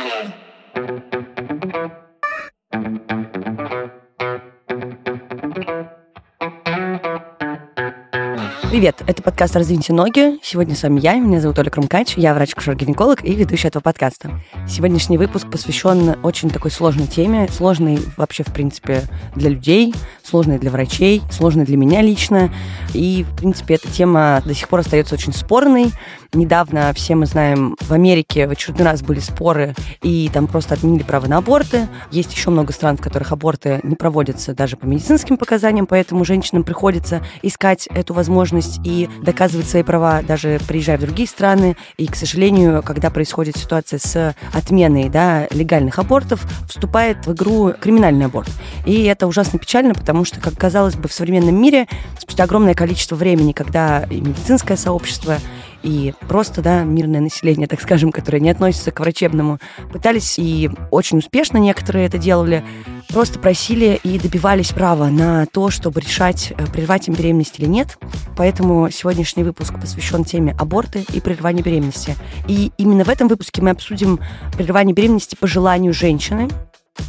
Island. Привет, это подкаст «Раздвиньте ноги». Сегодня с вами я, меня зовут Оля Крумкач, я врач-кушер-гинеколог и ведущая этого подкаста. Сегодняшний выпуск посвящен очень такой сложной теме, сложной вообще, в принципе, для людей, сложной для врачей, сложной для меня лично. И, в принципе, эта тема до сих пор остается очень спорной. Недавно, все мы знаем, в Америке в очередной раз были споры, и там просто отменили право на аборты. Есть еще много стран, в которых аборты не проводятся даже по медицинским показаниям, поэтому женщинам приходится искать эту возможность и доказывать свои права, даже приезжая в другие страны. И, к сожалению, когда происходит ситуация с отменой да, легальных абортов, вступает в игру криминальный аборт. И это ужасно печально, потому что, как казалось бы, в современном мире спустя огромное количество времени, когда и медицинское сообщество, и просто, да, мирное население, так скажем, которое не относится к врачебному, пытались и очень успешно некоторые это делали, просто просили и добивались права на то, чтобы решать, э, прервать им беременность или нет. Поэтому сегодняшний выпуск посвящен теме аборты и прерывания беременности. И именно в этом выпуске мы обсудим прерывание беременности по желанию женщины,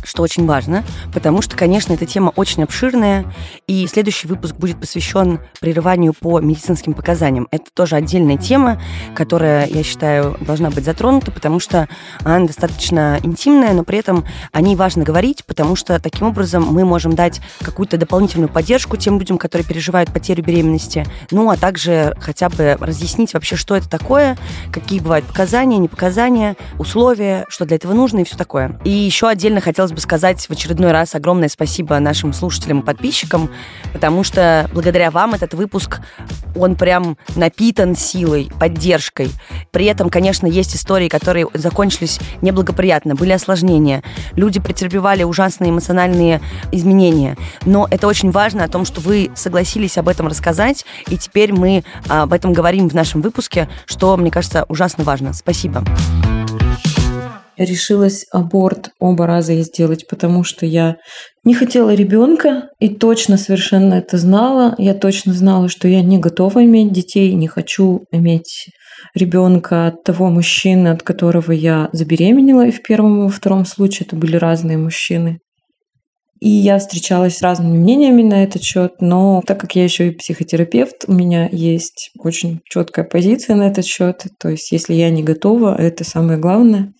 что очень важно, потому что, конечно, эта тема очень обширная, и следующий выпуск будет посвящен прерыванию по медицинским показаниям. Это тоже отдельная тема, которая, я считаю, должна быть затронута, потому что она достаточно интимная, но при этом о ней важно говорить, потому что таким образом мы можем дать какую-то дополнительную поддержку тем людям, которые переживают потерю беременности, ну, а также хотя бы разъяснить вообще, что это такое, какие бывают показания, непоказания, условия, что для этого нужно и все такое. И еще отдельно хотелось хотелось бы сказать в очередной раз огромное спасибо нашим слушателям и подписчикам, потому что благодаря вам этот выпуск, он прям напитан силой, поддержкой. При этом, конечно, есть истории, которые закончились неблагоприятно, были осложнения. Люди претерпевали ужасные эмоциональные изменения. Но это очень важно о том, что вы согласились об этом рассказать, и теперь мы об этом говорим в нашем выпуске, что, мне кажется, ужасно важно. Спасибо решилась аборт оба раза и сделать, потому что я не хотела ребенка и точно совершенно это знала. Я точно знала, что я не готова иметь детей, не хочу иметь ребенка от того мужчины, от которого я забеременела. И в первом и во втором случае это были разные мужчины. И я встречалась с разными мнениями на этот счет, но так как я еще и психотерапевт, у меня есть очень четкая позиция на этот счет. То есть, если я не готова, это самое главное.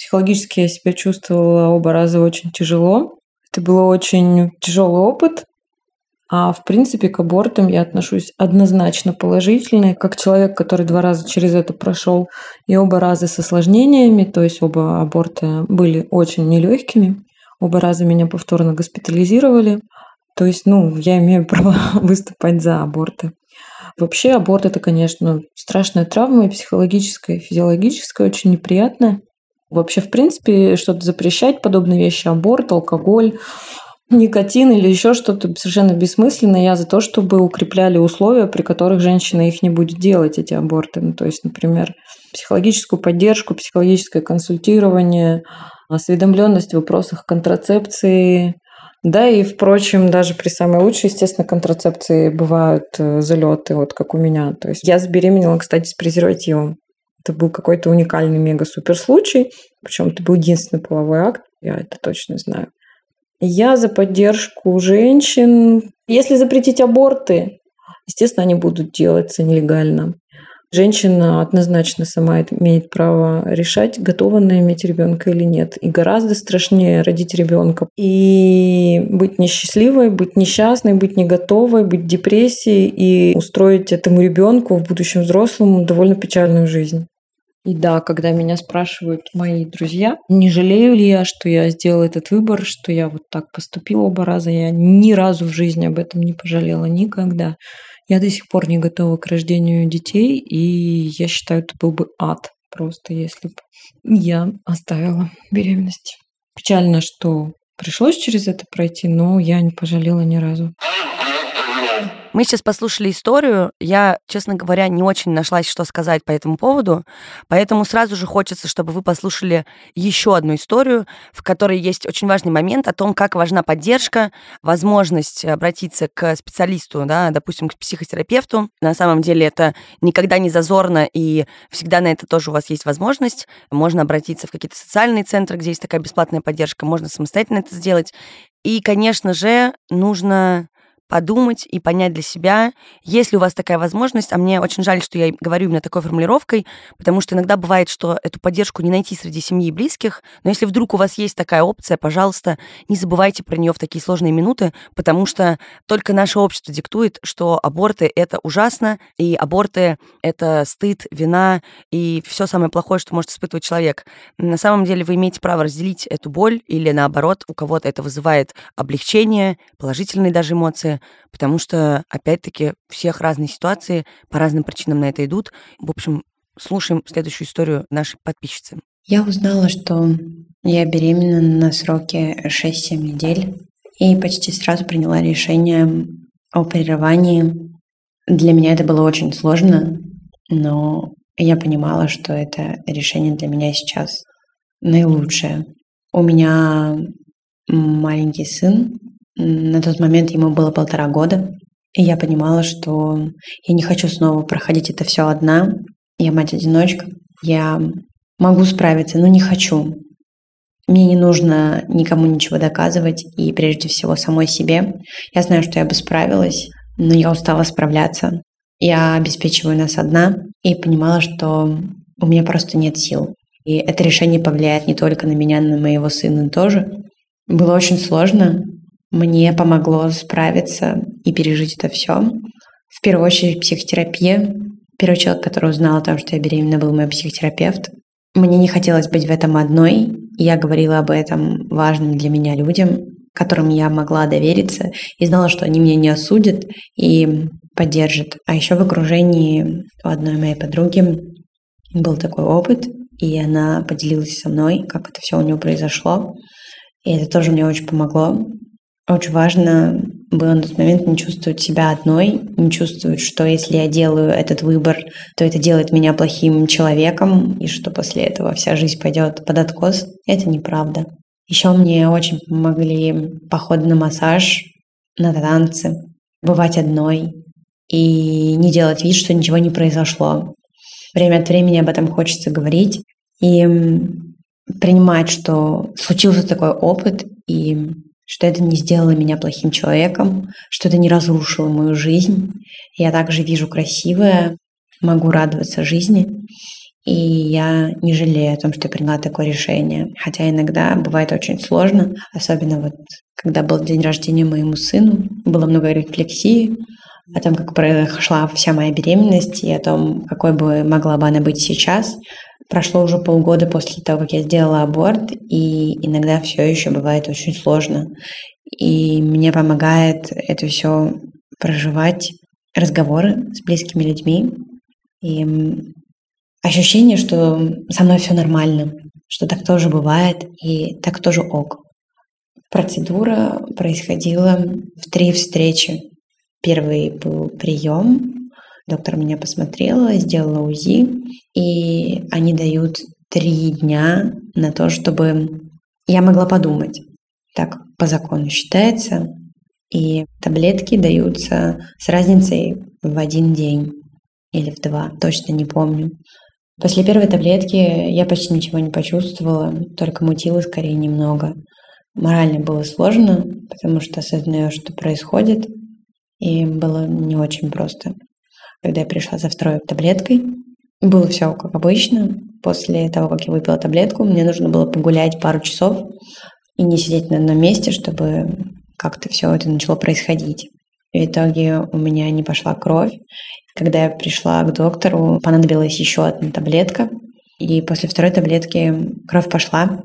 Психологически я себя чувствовала оба раза очень тяжело. Это был очень тяжелый опыт, а в принципе к абортам я отношусь однозначно положительно, как человек, который два раза через это прошел, и оба раза с осложнениями, то есть оба аборта были очень нелегкими. Оба раза меня повторно госпитализировали. То есть, ну, я имею право выступать за аборты. Вообще аборт это, конечно, страшная травма и психологическая, и физиологическая, очень неприятная. Вообще, в принципе, что-то запрещать, подобные вещи, аборт, алкоголь, никотин или еще что-то совершенно бессмысленно. Я за то, чтобы укрепляли условия, при которых женщина их не будет делать, эти аборты. Ну, то есть, например, психологическую поддержку, психологическое консультирование, осведомленность в вопросах контрацепции, да, и, впрочем, даже при самой лучшей, естественно, контрацепции бывают э, залеты, вот как у меня. То есть я забеременела, кстати, с презервативом. Это был какой-то уникальный мега-супер случай, причем это был единственный половой акт, я это точно знаю. Я за поддержку женщин. Если запретить аборты, естественно, они будут делаться нелегально. Женщина однозначно сама имеет право решать, готова она иметь ребенка или нет. И гораздо страшнее родить ребенка и быть несчастливой, быть несчастной, быть не готовой, быть в депрессии и устроить этому ребенку в будущем взрослому довольно печальную жизнь. И да, когда меня спрашивают мои друзья, не жалею ли я, что я сделала этот выбор, что я вот так поступила оба раза, я ни разу в жизни об этом не пожалела никогда. Я до сих пор не готова к рождению детей, и я считаю, это был бы ад просто, если бы я оставила беременность. Печально, что пришлось через это пройти, но я не пожалела ни разу. Мы сейчас послушали историю. Я, честно говоря, не очень нашлась, что сказать по этому поводу. Поэтому сразу же хочется, чтобы вы послушали еще одну историю, в которой есть очень важный момент о том, как важна поддержка, возможность обратиться к специалисту, да, допустим, к психотерапевту. На самом деле это никогда не зазорно, и всегда на это тоже у вас есть возможность. Можно обратиться в какие-то социальные центры, где есть такая бесплатная поддержка, можно самостоятельно это сделать. И, конечно же, нужно подумать и понять для себя, есть ли у вас такая возможность. А мне очень жаль, что я говорю именно такой формулировкой, потому что иногда бывает, что эту поддержку не найти среди семьи и близких. Но если вдруг у вас есть такая опция, пожалуйста, не забывайте про нее в такие сложные минуты, потому что только наше общество диктует, что аборты — это ужасно, и аборты — это стыд, вина и все самое плохое, что может испытывать человек. На самом деле вы имеете право разделить эту боль или, наоборот, у кого-то это вызывает облегчение, положительные даже эмоции, потому что, опять-таки, всех разные ситуации, по разным причинам на это идут. В общем, слушаем следующую историю нашей подписчицы. Я узнала, что я беременна на сроке 6-7 недель и почти сразу приняла решение о прерывании. Для меня это было очень сложно, но я понимала, что это решение для меня сейчас наилучшее. У меня маленький сын, на тот момент ему было полтора года, и я понимала, что я не хочу снова проходить это все одна. Я мать-одиночка, я могу справиться, но не хочу. Мне не нужно никому ничего доказывать, и прежде всего самой себе. Я знаю, что я бы справилась, но я устала справляться. Я обеспечиваю нас одна и понимала, что у меня просто нет сил. И это решение повлияет не только на меня, но и на моего сына тоже. Было очень сложно, мне помогло справиться и пережить это все. В первую очередь психотерапия. Первый человек, который узнал о том, что я беременна, был мой психотерапевт. Мне не хотелось быть в этом одной. Я говорила об этом важным для меня людям, которым я могла довериться и знала, что они меня не осудят и поддержат. А еще в окружении у одной моей подруги был такой опыт, и она поделилась со мной, как это все у нее произошло. И это тоже мне очень помогло. Очень важно было на тот момент не чувствовать себя одной, не чувствовать, что если я делаю этот выбор, то это делает меня плохим человеком, и что после этого вся жизнь пойдет под откос. Это неправда. Еще мне очень помогли походы на массаж, на танцы, бывать одной и не делать вид, что ничего не произошло. Время от времени об этом хочется говорить и принимать, что случился такой опыт, и что это не сделало меня плохим человеком, что это не разрушило мою жизнь. Я также вижу красивое, могу радоваться жизни. И я не жалею о том, что я приняла такое решение. Хотя иногда бывает очень сложно, особенно вот когда был день рождения моему сыну, было много рефлексии о том, как произошла вся моя беременность и о том, какой бы могла бы она быть сейчас. Прошло уже полгода после того, как я сделала аборт, и иногда все еще бывает очень сложно. И мне помогает это все проживать, разговоры с близкими людьми. И ощущение, что со мной все нормально, что так тоже бывает, и так тоже ок. Процедура происходила в три встречи. Первый был прием, Доктор меня посмотрела, сделала УЗИ, и они дают три дня на то, чтобы я могла подумать. Так по закону считается. И таблетки даются с разницей в один день или в два, точно не помню. После первой таблетки я почти ничего не почувствовала, только мутила скорее немного. Морально было сложно, потому что осознаешь, что происходит, и было не очень просто когда я пришла за второй таблеткой. Было все как обычно. После того, как я выпила таблетку, мне нужно было погулять пару часов и не сидеть на одном месте, чтобы как-то все это начало происходить. В итоге у меня не пошла кровь. Когда я пришла к доктору, понадобилась еще одна таблетка. И после второй таблетки кровь пошла.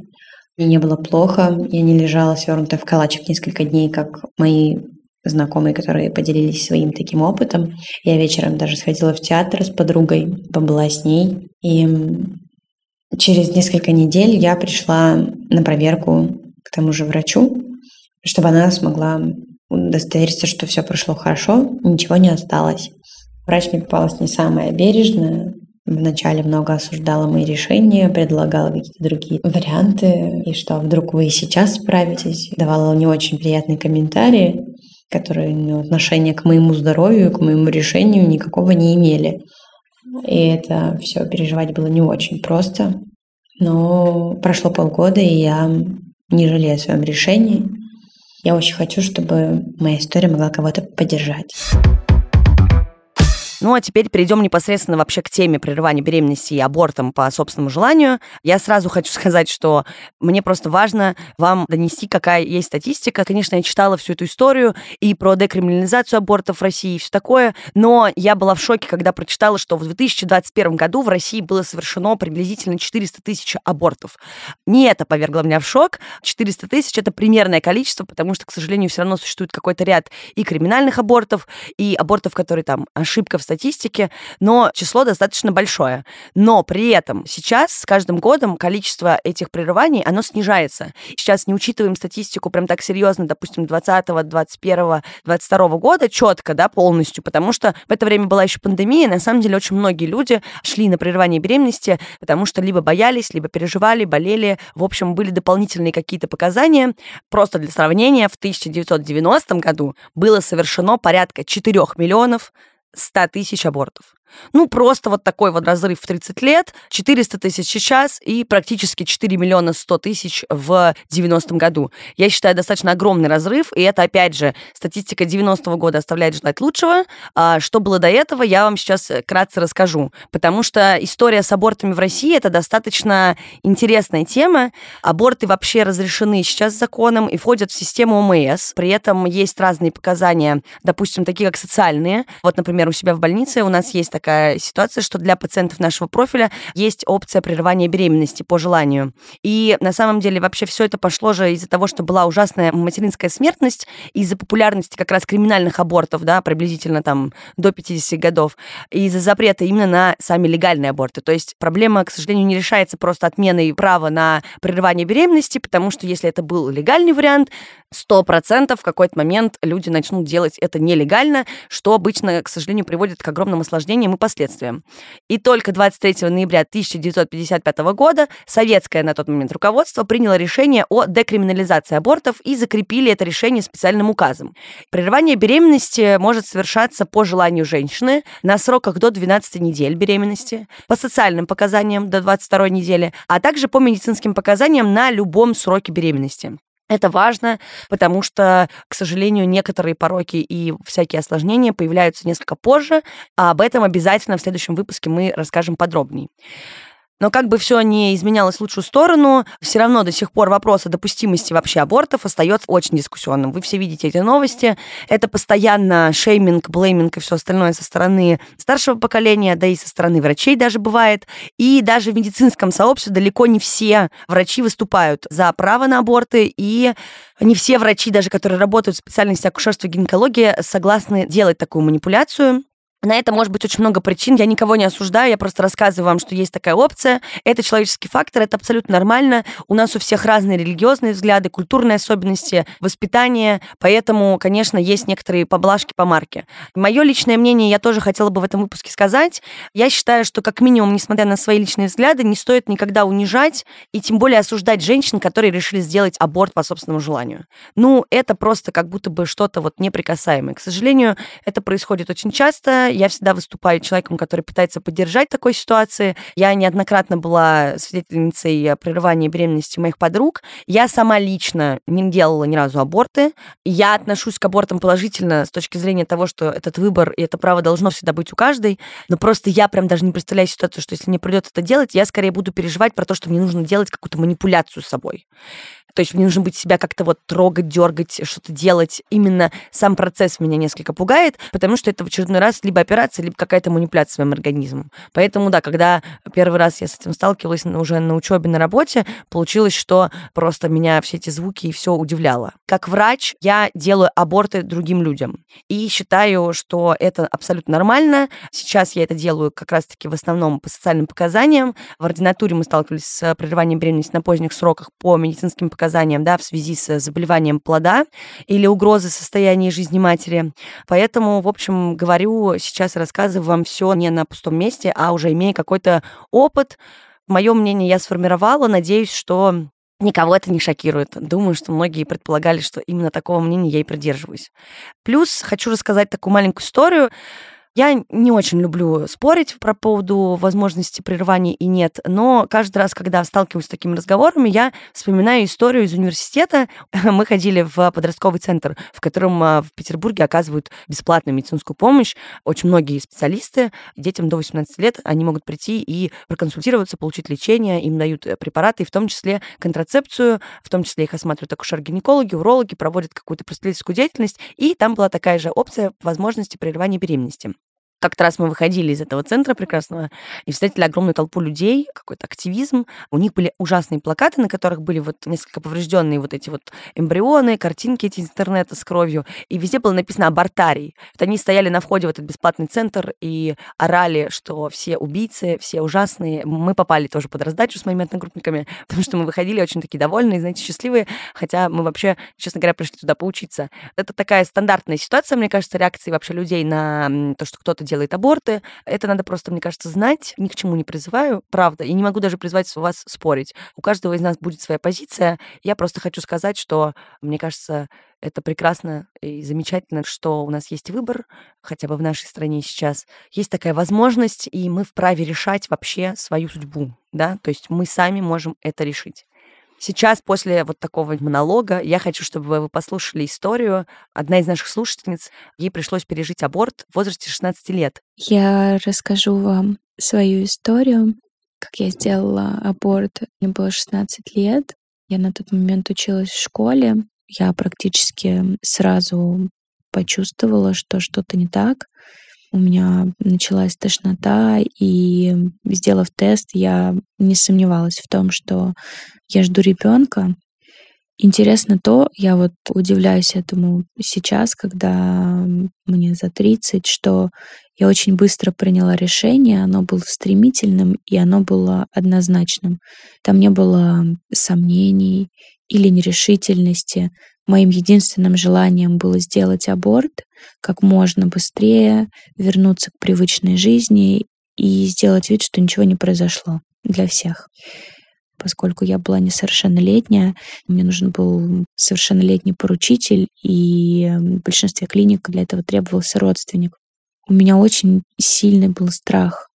Мне не было плохо. Я не лежала свернутая в калачик несколько дней, как мои знакомые, которые поделились своим таким опытом. Я вечером даже сходила в театр с подругой, побыла с ней. И через несколько недель я пришла на проверку к тому же врачу, чтобы она смогла удостовериться, что все прошло хорошо, ничего не осталось. Врач мне попалась не самая бережная. Вначале много осуждала мои решения, предлагала какие-то другие варианты, и что вдруг вы сейчас справитесь. Давала не очень приятные комментарии, которые ну, отношения к моему здоровью, к моему решению никакого не имели. И это все переживать было не очень просто. Но прошло полгода, и я не жалею о своем решении. Я очень хочу, чтобы моя история могла кого-то поддержать. Ну а теперь перейдем непосредственно вообще к теме прерывания беременности и абортом по собственному желанию. Я сразу хочу сказать, что мне просто важно вам донести, какая есть статистика. Конечно, я читала всю эту историю и про декриминализацию абортов в России и все такое, но я была в шоке, когда прочитала, что в 2021 году в России было совершено приблизительно 400 тысяч абортов. Не это повергло меня в шок. 400 тысяч — это примерное количество, потому что, к сожалению, все равно существует какой-то ряд и криминальных абортов, и абортов, которые там ошибка в статистике, но число достаточно большое. Но при этом сейчас с каждым годом количество этих прерываний, оно снижается. Сейчас не учитываем статистику прям так серьезно, допустим, 20, 21, 22 года четко, да, полностью, потому что в это время была еще пандемия, и на самом деле очень многие люди шли на прерывание беременности, потому что либо боялись, либо переживали, болели. В общем, были дополнительные какие-то показания. Просто для сравнения, в 1990 году было совершено порядка 4 миллионов 100 тысяч абортов. Ну, просто вот такой вот разрыв в 30 лет, 400 тысяч сейчас и практически 4 миллиона 100 тысяч в 90-м году. Я считаю, достаточно огромный разрыв, и это, опять же, статистика 90-го года оставляет желать лучшего. А что было до этого, я вам сейчас кратко расскажу, потому что история с абортами в России — это достаточно интересная тема. Аборты вообще разрешены сейчас законом и входят в систему ОМС. При этом есть разные показания, допустим, такие как социальные. Вот, например, у себя в больнице у нас есть такая ситуация, что для пациентов нашего профиля есть опция прерывания беременности по желанию. И на самом деле вообще все это пошло же из-за того, что была ужасная материнская смертность, из-за популярности как раз криминальных абортов, да, приблизительно там до 50 годов, из-за запрета именно на сами легальные аборты. То есть проблема, к сожалению, не решается просто отменой права на прерывание беременности, потому что если это был легальный вариант, 100% в какой-то момент люди начнут делать это нелегально, что обычно, к сожалению, приводит к огромным осложнениям и последствиям. И только 23 ноября 1955 года советское на тот момент руководство приняло решение о декриминализации абортов и закрепили это решение специальным указом. Прерывание беременности может совершаться по желанию женщины на сроках до 12 недель беременности, по социальным показаниям до 22 недели, а также по медицинским показаниям на любом сроке беременности. Это важно, потому что, к сожалению, некоторые пороки и всякие осложнения появляются несколько позже, а об этом обязательно в следующем выпуске мы расскажем подробнее. Но как бы все не изменялось в лучшую сторону, все равно до сих пор вопрос о допустимости вообще абортов остается очень дискуссионным. Вы все видите эти новости. Это постоянно шейминг, блейминг и все остальное со стороны старшего поколения, да и со стороны врачей даже бывает. И даже в медицинском сообществе далеко не все врачи выступают за право на аборты, и не все врачи, даже которые работают в специальности акушерства и гинекологии, согласны делать такую манипуляцию. На это может быть очень много причин. Я никого не осуждаю, я просто рассказываю вам, что есть такая опция. Это человеческий фактор, это абсолютно нормально. У нас у всех разные религиозные взгляды, культурные особенности, воспитание. Поэтому, конечно, есть некоторые поблажки по марке. Мое личное мнение я тоже хотела бы в этом выпуске сказать. Я считаю, что как минимум, несмотря на свои личные взгляды, не стоит никогда унижать и тем более осуждать женщин, которые решили сделать аборт по собственному желанию. Ну, это просто как будто бы что-то вот неприкасаемое. К сожалению, это происходит очень часто я всегда выступаю человеком, который пытается поддержать такой ситуации. Я неоднократно была свидетельницей прерывания беременности моих подруг. Я сама лично не делала ни разу аборты. Я отношусь к абортам положительно с точки зрения того, что этот выбор и это право должно всегда быть у каждой. Но просто я прям даже не представляю ситуацию, что если мне придется это делать, я скорее буду переживать про то, что мне нужно делать какую-то манипуляцию с собой. То есть мне нужно быть себя как-то вот трогать, дергать, что-то делать. Именно сам процесс меня несколько пугает, потому что это в очередной раз либо операция, либо какая-то манипуляция своим организмом. Поэтому, да, когда первый раз я с этим сталкивалась уже на учебе, на работе, получилось, что просто меня все эти звуки и все удивляло. Как врач я делаю аборты другим людям. И считаю, что это абсолютно нормально. Сейчас я это делаю как раз-таки в основном по социальным показаниям. В ординатуре мы сталкивались с прерыванием беременности на поздних сроках по медицинским показаниям противопоказаниям, да, в связи с заболеванием плода или угрозы состояния жизни матери. Поэтому, в общем, говорю, сейчас рассказываю вам все не на пустом месте, а уже имея какой-то опыт. Мое мнение я сформировала. Надеюсь, что Никого это не шокирует. Думаю, что многие предполагали, что именно такого мнения я и придерживаюсь. Плюс хочу рассказать такую маленькую историю. Я не очень люблю спорить про поводу возможности прерывания и нет, но каждый раз, когда сталкиваюсь с такими разговорами, я вспоминаю историю из университета. Мы ходили в подростковый центр, в котором а, в Петербурге оказывают бесплатную медицинскую помощь. Очень многие специалисты, детям до 18 лет, они могут прийти и проконсультироваться, получить лечение, им дают э, препараты, в том числе контрацепцию, в том числе их осматривают акушер-гинекологи, урологи, проводят какую-то просветительскую деятельность, и там была такая же опция возможности прерывания беременности. Как-то раз мы выходили из этого центра прекрасного и встретили огромную толпу людей, какой-то активизм. У них были ужасные плакаты, на которых были вот несколько поврежденные вот эти вот эмбрионы, картинки эти интернета с кровью. И везде было написано «абортарий». Вот они стояли на входе в этот бесплатный центр и орали, что все убийцы, все ужасные. Мы попали тоже под раздачу с моими одногруппниками, потому что мы выходили очень такие довольные, знаете, счастливые, хотя мы вообще, честно говоря, пришли туда поучиться. Это такая стандартная ситуация, мне кажется, реакции вообще людей на то, что кто-то делает аборты. Это надо просто, мне кажется, знать. Ни к чему не призываю, правда. И не могу даже призвать вас спорить. У каждого из нас будет своя позиция. Я просто хочу сказать, что, мне кажется, это прекрасно и замечательно, что у нас есть выбор, хотя бы в нашей стране сейчас. Есть такая возможность, и мы вправе решать вообще свою судьбу, да, то есть мы сами можем это решить. Сейчас, после вот такого монолога, я хочу, чтобы вы послушали историю. Одна из наших слушательниц, ей пришлось пережить аборт в возрасте 16 лет. Я расскажу вам свою историю, как я сделала аборт. Мне было 16 лет. Я на тот момент училась в школе. Я практически сразу почувствовала, что что-то не так у меня началась тошнота, и сделав тест, я не сомневалась в том, что я жду ребенка. Интересно то, я вот удивляюсь этому сейчас, когда мне за 30, что я очень быстро приняла решение, оно было стремительным и оно было однозначным. Там не было сомнений или нерешительности. Моим единственным желанием было сделать аборт как можно быстрее, вернуться к привычной жизни и сделать вид, что ничего не произошло для всех. Поскольку я была несовершеннолетняя, мне нужен был совершеннолетний поручитель, и в большинстве клиник для этого требовался родственник. У меня очень сильный был страх.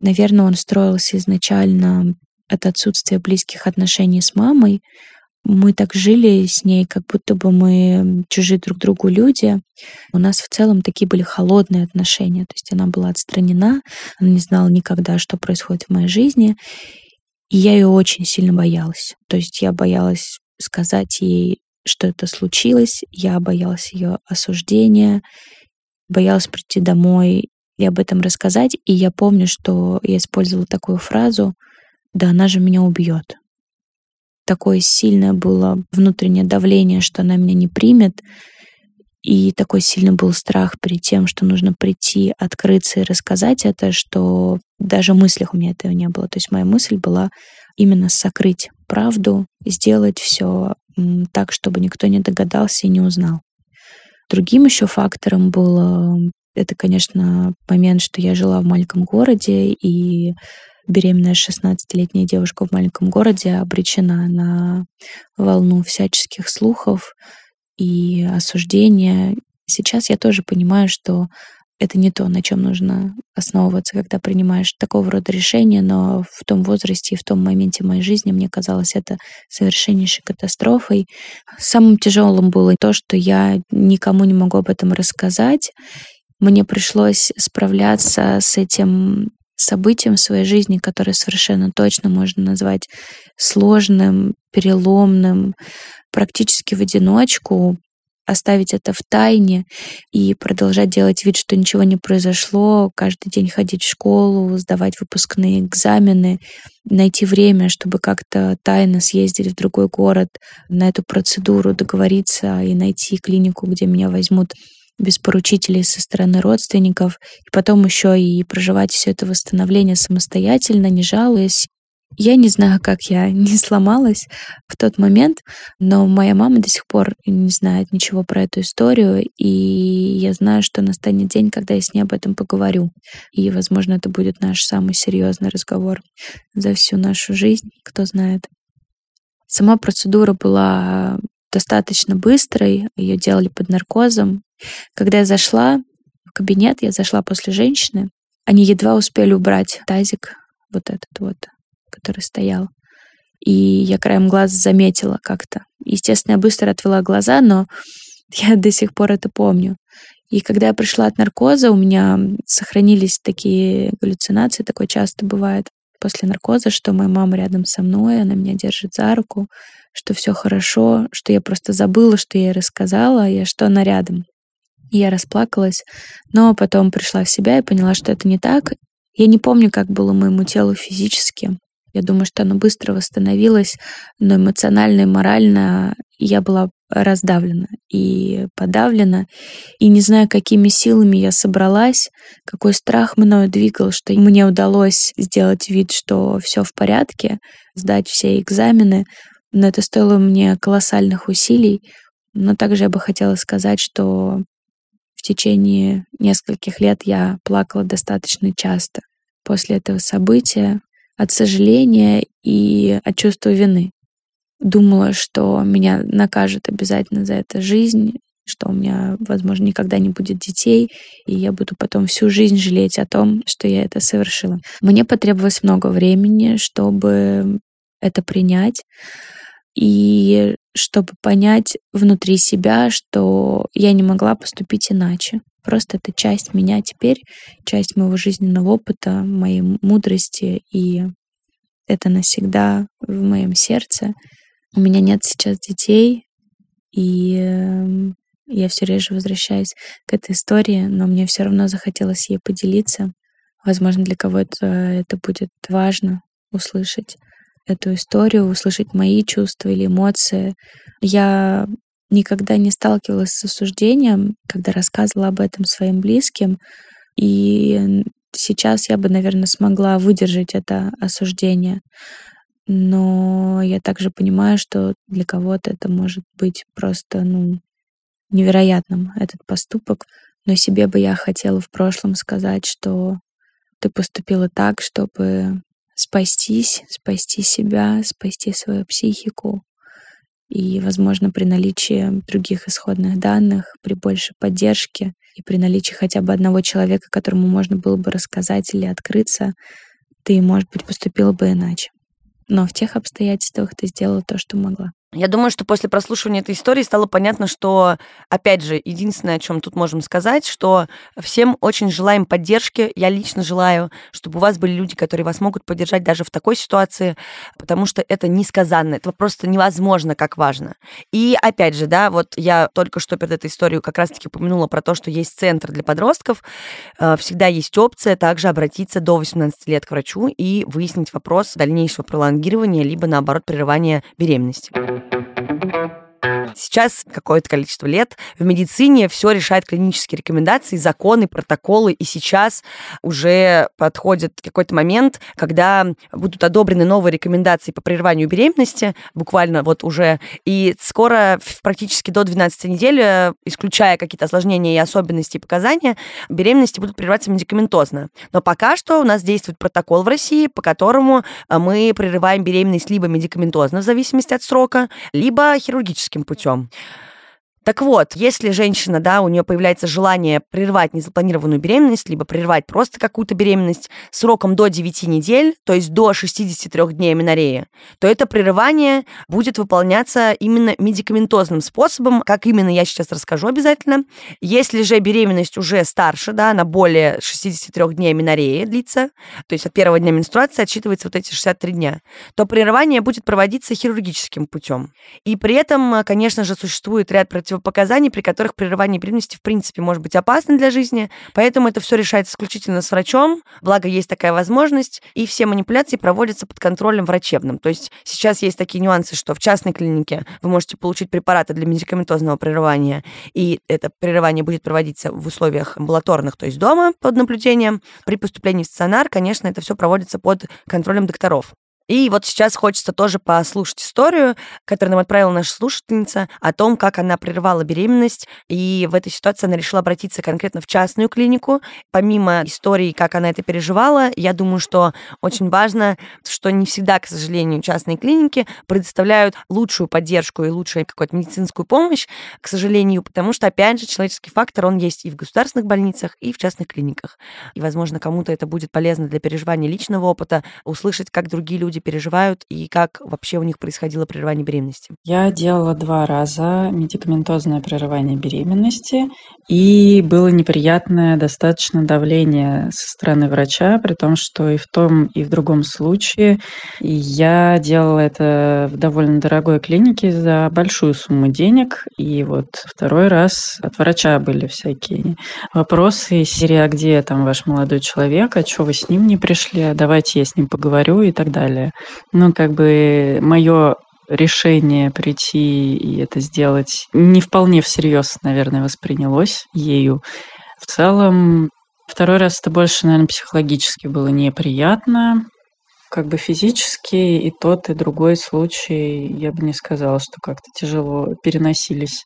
Наверное, он строился изначально от отсутствия близких отношений с мамой, мы так жили с ней, как будто бы мы чужие друг другу люди. У нас в целом такие были холодные отношения. То есть она была отстранена, она не знала никогда, что происходит в моей жизни. И я ее очень сильно боялась. То есть я боялась сказать ей, что это случилось. Я боялась ее осуждения, боялась прийти домой и об этом рассказать. И я помню, что я использовала такую фразу, да она же меня убьет такое сильное было внутреннее давление, что она меня не примет, и такой сильный был страх перед тем, что нужно прийти, открыться и рассказать это, что даже в мыслях у меня этого не было. То есть моя мысль была именно сокрыть правду, сделать все так, чтобы никто не догадался и не узнал. Другим еще фактором было, это, конечно, момент, что я жила в маленьком городе, и беременная 16-летняя девушка в маленьком городе обречена на волну всяческих слухов и осуждения. Сейчас я тоже понимаю, что это не то, на чем нужно основываться, когда принимаешь такого рода решения, но в том возрасте и в том моменте моей жизни мне казалось это совершеннейшей катастрофой. Самым тяжелым было то, что я никому не могу об этом рассказать. Мне пришлось справляться с этим событием в своей жизни, которое совершенно точно можно назвать сложным, переломным, практически в одиночку, оставить это в тайне и продолжать делать вид, что ничего не произошло, каждый день ходить в школу, сдавать выпускные экзамены, найти время, чтобы как-то тайно съездить в другой город на эту процедуру, договориться и найти клинику, где меня возьмут без поручителей со стороны родственников, и потом еще и проживать все это восстановление самостоятельно, не жалуясь. Я не знаю, как я не сломалась в тот момент, но моя мама до сих пор не знает ничего про эту историю, и я знаю, что настанет день, когда я с ней об этом поговорю. И, возможно, это будет наш самый серьезный разговор за всю нашу жизнь, кто знает. Сама процедура была достаточно быстрой, ее делали под наркозом. Когда я зашла в кабинет, я зашла после женщины, они едва успели убрать тазик, вот этот вот, который стоял. И я краем глаза заметила как-то. Естественно, я быстро отвела глаза, но я до сих пор это помню. И когда я пришла от наркоза, у меня сохранились такие галлюцинации, такое часто бывает после наркоза, что моя мама рядом со мной, она меня держит за руку, что все хорошо, что я просто забыла, что я ей рассказала, и что она рядом. И я расплакалась, но потом пришла в себя и поняла, что это не так. Я не помню, как было моему телу физически. Я думаю, что оно быстро восстановилось, но эмоционально и морально я была раздавлена и подавлена. И не знаю, какими силами я собралась, какой страх мною двигал, что мне удалось сделать вид, что все в порядке, сдать все экзамены, но это стоило мне колоссальных усилий. Но также я бы хотела сказать, что течение нескольких лет я плакала достаточно часто после этого события от сожаления и от чувства вины. Думала, что меня накажет обязательно за это жизнь, что у меня, возможно, никогда не будет детей, и я буду потом всю жизнь жалеть о том, что я это совершила. Мне потребовалось много времени, чтобы это принять и чтобы понять внутри себя, что я не могла поступить иначе. Просто это часть меня теперь, часть моего жизненного опыта, моей мудрости, и это навсегда в моем сердце. У меня нет сейчас детей, и эм, я все реже возвращаюсь к этой истории, но мне все равно захотелось ей поделиться. Возможно, для кого-то это будет важно услышать эту историю, услышать мои чувства или эмоции. Я никогда не сталкивалась с осуждением, когда рассказывала об этом своим близким. И сейчас я бы, наверное, смогла выдержать это осуждение. Но я также понимаю, что для кого-то это может быть просто, ну, невероятным, этот поступок. Но себе бы я хотела в прошлом сказать, что ты поступила так, чтобы спастись, спасти себя, спасти свою психику. И, возможно, при наличии других исходных данных, при большей поддержке и при наличии хотя бы одного человека, которому можно было бы рассказать или открыться, ты, может быть, поступила бы иначе. Но в тех обстоятельствах ты сделала то, что могла. Я думаю, что после прослушивания этой истории стало понятно, что, опять же, единственное, о чем тут можем сказать, что всем очень желаем поддержки. Я лично желаю, чтобы у вас были люди, которые вас могут поддержать даже в такой ситуации, потому что это несказанно, это просто невозможно, как важно. И опять же, да, вот я только что перед этой историей как раз-таки упомянула про то, что есть центр для подростков. Э, всегда есть опция также обратиться до 18 лет к врачу и выяснить вопрос дальнейшего пролонгирования, либо, наоборот, прерывания беременности. thank you Сейчас какое-то количество лет в медицине все решает клинические рекомендации, законы, протоколы, и сейчас уже подходит какой-то момент, когда будут одобрены новые рекомендации по прерыванию беременности, буквально вот уже, и скоро практически до 12 недель, исключая какие-то осложнения и особенности и показания, беременности будут прерываться медикаментозно. Но пока что у нас действует протокол в России, по которому э, мы прерываем беременность либо медикаментозно, в зависимости от срока, либо хирургическим путем. Так вот, если женщина, да, у нее появляется желание прервать незапланированную беременность, либо прервать просто какую-то беременность сроком до 9 недель, то есть до 63 дней аминореи, то это прерывание будет выполняться именно медикаментозным способом, как именно я сейчас расскажу обязательно. Если же беременность уже старше, да, на более 63 дней аминореи длится, то есть от первого дня менструации отсчитывается вот эти 63 дня, то прерывание будет проводиться хирургическим путем. И при этом, конечно же, существует ряд против противопоказаний, при которых прерывание беременности в принципе может быть опасно для жизни, поэтому это все решается исключительно с врачом, благо есть такая возможность, и все манипуляции проводятся под контролем врачебным. То есть сейчас есть такие нюансы, что в частной клинике вы можете получить препараты для медикаментозного прерывания, и это прерывание будет проводиться в условиях амбулаторных, то есть дома под наблюдением. При поступлении в стационар, конечно, это все проводится под контролем докторов. И вот сейчас хочется тоже послушать историю, которую нам отправила наша слушательница, о том, как она прервала беременность, и в этой ситуации она решила обратиться конкретно в частную клинику. Помимо истории, как она это переживала, я думаю, что очень важно, что не всегда, к сожалению, частные клиники предоставляют лучшую поддержку и лучшую какую-то медицинскую помощь, к сожалению, потому что, опять же, человеческий фактор, он есть и в государственных больницах, и в частных клиниках. И, возможно, кому-то это будет полезно для переживания личного опыта, услышать, как другие люди переживают и как вообще у них происходило прерывание беременности. Я делала два раза медикаментозное прерывание беременности, и было неприятное достаточно давление со стороны врача, при том, что и в том, и в другом случае я делала это в довольно дорогой клинике за большую сумму денег, и вот второй раз от врача были всякие вопросы из серии, а где там ваш молодой человек, а что вы с ним не пришли, а давайте я с ним поговорю и так далее. Ну, как бы мое решение прийти и это сделать не вполне всерьез, наверное, воспринялось ею. В целом, второй раз это больше, наверное, психологически было неприятно. Как бы физически и тот, и другой случай, я бы не сказала, что как-то тяжело переносились.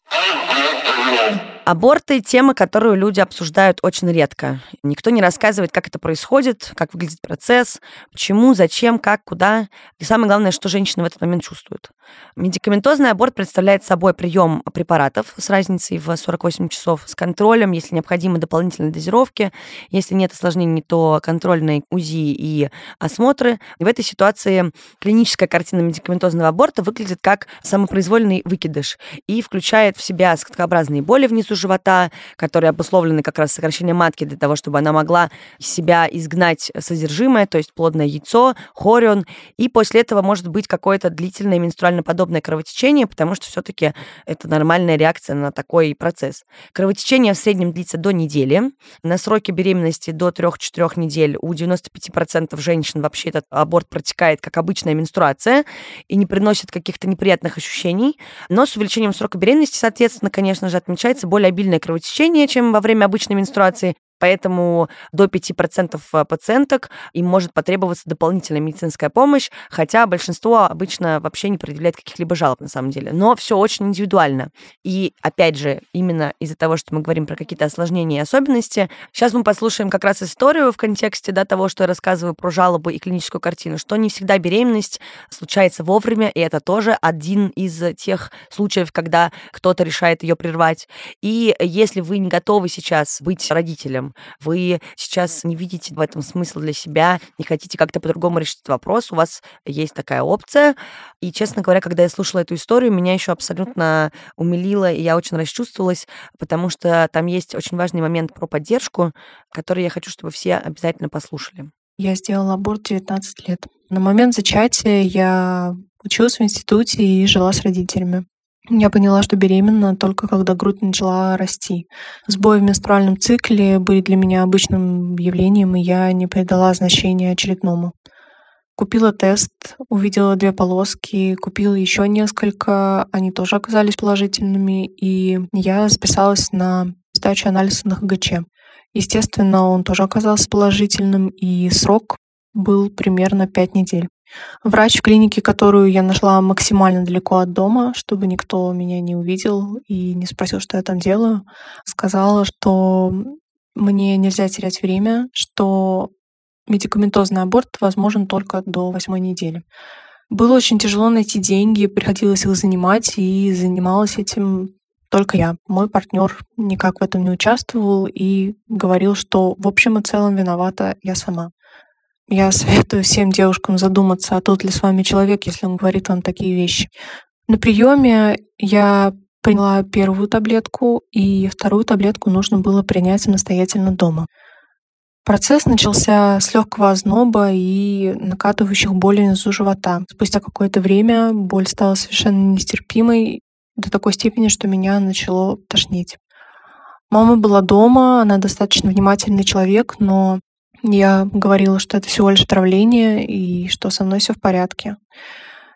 Аборты – тема, которую люди обсуждают очень редко. Никто не рассказывает, как это происходит, как выглядит процесс, почему, зачем, как, куда. И самое главное, что женщины в этот момент чувствуют. Медикаментозный аборт представляет собой прием препаратов с разницей в 48 часов с контролем, если необходимы дополнительные дозировки. Если нет осложнений, то контрольные УЗИ и осмотры. И в этой ситуации клиническая картина медикаментозного аборта выглядит как самопроизвольный выкидыш и включает в себя скотообразные боли внизу живота, которые обусловлены как раз сокращением матки для того, чтобы она могла себя изгнать содержимое, то есть плодное яйцо, хорион, и после этого может быть какое-то длительное менструально-подобное кровотечение, потому что все-таки это нормальная реакция на такой процесс. Кровотечение в среднем длится до недели. На сроке беременности до 3-4 недель у 95% женщин вообще этот аборт протекает как обычная менструация и не приносит каких-то неприятных ощущений. Но с увеличением срока беременности, соответственно, конечно же, отмечается более обильное кровотечение, чем во время обычной менструации, Поэтому до 5% э, пациенток им может потребоваться дополнительная медицинская помощь, хотя большинство обычно вообще не предъявляет каких-либо жалоб на самом деле. Но все очень индивидуально. И опять же, именно из-за того, что мы говорим про какие-то осложнения и особенности, сейчас мы послушаем как раз историю в контексте да, того, что я рассказываю про жалобы и клиническую картину, что не всегда беременность случается вовремя, и это тоже один из тех случаев, когда кто-то решает ее прервать. И если вы не готовы сейчас быть родителем, вы сейчас не видите в этом смысл для себя, не хотите как-то по-другому решить этот вопрос, у вас есть такая опция. И, честно говоря, когда я слушала эту историю, меня еще абсолютно умилило, и я очень расчувствовалась, потому что там есть очень важный момент про поддержку, который я хочу, чтобы все обязательно послушали. Я сделала аборт 19 лет. На момент зачатия я училась в институте и жила с родителями. Я поняла, что беременна только когда грудь начала расти. Сбои в менструальном цикле были для меня обычным явлением, и я не придала значения очередному. Купила тест, увидела две полоски, купила еще несколько, они тоже оказались положительными, и я записалась на сдачу анализа на ХГЧ. Естественно, он тоже оказался положительным, и срок был примерно 5 недель. Врач в клинике, которую я нашла максимально далеко от дома, чтобы никто меня не увидел и не спросил, что я там делаю, сказала, что мне нельзя терять время, что медикаментозный аборт возможен только до восьмой недели. Было очень тяжело найти деньги, приходилось их занимать, и занималась этим только я. Мой партнер никак в этом не участвовал и говорил, что в общем и целом виновата я сама. Я советую всем девушкам задуматься, а тот ли с вами человек, если он говорит вам такие вещи. На приеме я приняла первую таблетку, и вторую таблетку нужно было принять самостоятельно дома. Процесс начался с легкого озноба и накатывающих болей внизу живота. Спустя какое-то время боль стала совершенно нестерпимой до такой степени, что меня начало тошнить. Мама была дома, она достаточно внимательный человек, но я говорила, что это всего лишь отравление и что со мной все в порядке.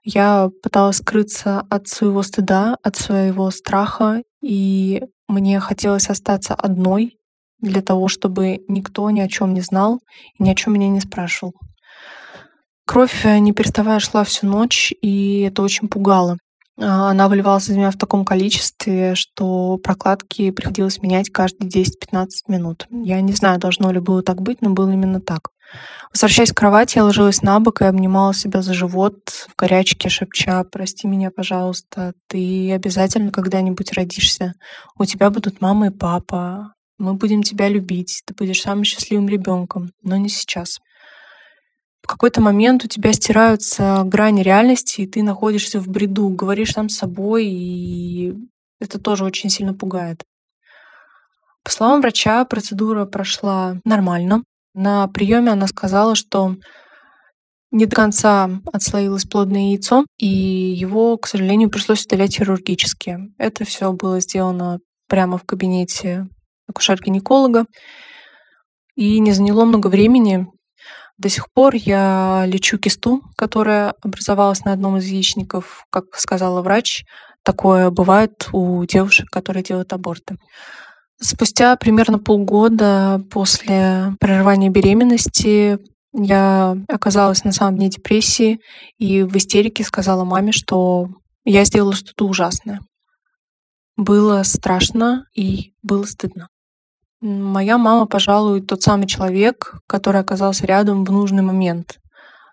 Я пыталась скрыться от своего стыда, от своего страха, и мне хотелось остаться одной для того, чтобы никто ни о чем не знал и ни о чем меня не спрашивал. Кровь, э, не переставая, шла всю ночь, и это очень пугало. А, она выливалась из меня в таком количестве, что прокладки приходилось менять каждые 10-15 минут. Я не знаю, должно ли было так быть, но было именно так. Возвращаясь к кровати, я ложилась на бок и обнимала себя за живот в горячке, шепча «Прости меня, пожалуйста, ты обязательно когда-нибудь родишься. У тебя будут мама и папа. Мы будем тебя любить. Ты будешь самым счастливым ребенком, но не сейчас» в какой-то момент у тебя стираются грани реальности, и ты находишься в бреду, говоришь сам с собой, и это тоже очень сильно пугает. По словам врача, процедура прошла нормально. На приеме она сказала, что не до конца отслоилось плодное яйцо, и его, к сожалению, пришлось удалять хирургически. Это все было сделано прямо в кабинете акушер-гинеколога. И не заняло много времени. До сих пор я лечу кисту, которая образовалась на одном из яичников, как сказала врач. Такое бывает у девушек, которые делают аборты. Спустя примерно полгода после прерывания беременности я оказалась на самом дне депрессии и в истерике сказала маме, что я сделала что-то ужасное. Было страшно и было стыдно. Моя мама, пожалуй, тот самый человек, который оказался рядом в нужный момент.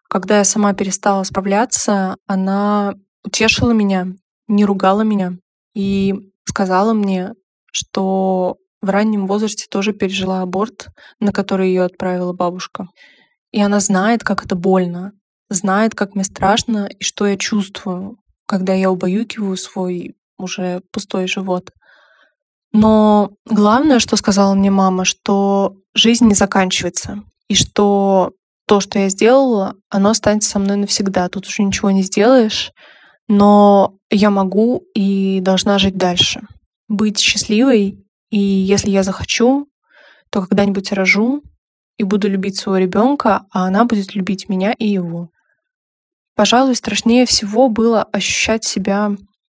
Когда я сама перестала справляться, она утешила меня, не ругала меня и сказала мне, что в раннем возрасте тоже пережила аборт, на который ее отправила бабушка. И она знает, как это больно, знает, как мне страшно и что я чувствую, когда я убаюкиваю свой уже пустой живот. Но главное, что сказала мне мама, что жизнь не заканчивается, и что то, что я сделала, оно останется со мной навсегда. Тут уже ничего не сделаешь, но я могу и должна жить дальше. Быть счастливой, и если я захочу, то когда-нибудь рожу и буду любить своего ребенка, а она будет любить меня и его. Пожалуй, страшнее всего было ощущать себя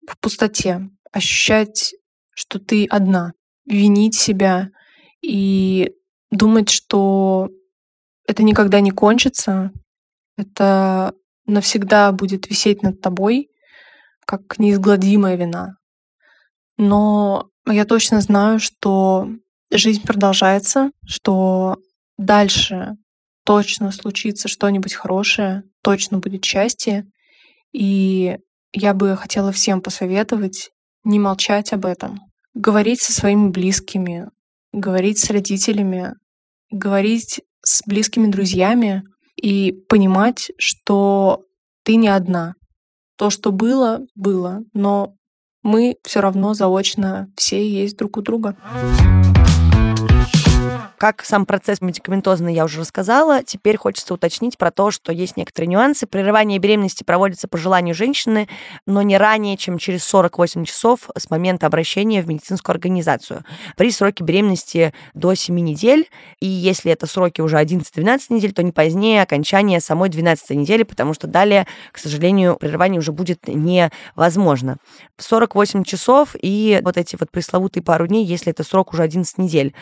в пустоте, ощущать что ты одна, винить себя и думать, что это никогда не кончится, это навсегда будет висеть над тобой, как неизгладимая вина. Но я точно знаю, что жизнь продолжается, что дальше точно случится что-нибудь хорошее, точно будет счастье. И я бы хотела всем посоветовать не молчать об этом, говорить со своими близкими, говорить с родителями, говорить с близкими друзьями и понимать, что ты не одна. То, что было, было, но мы все равно заочно все есть друг у друга. Как сам процесс медикаментозный я уже рассказала. Теперь хочется уточнить про то, что есть некоторые нюансы. Прерывание беременности проводится по желанию женщины, но не ранее, чем через 48 часов с момента обращения в медицинскую организацию. При сроке беременности до 7 недель, и если это сроки уже 11-12 недель, то не позднее окончания самой 12 недели, потому что далее, к сожалению, прерывание уже будет невозможно. 48 часов и вот эти вот пресловутые пару дней, если это срок уже 11 недель.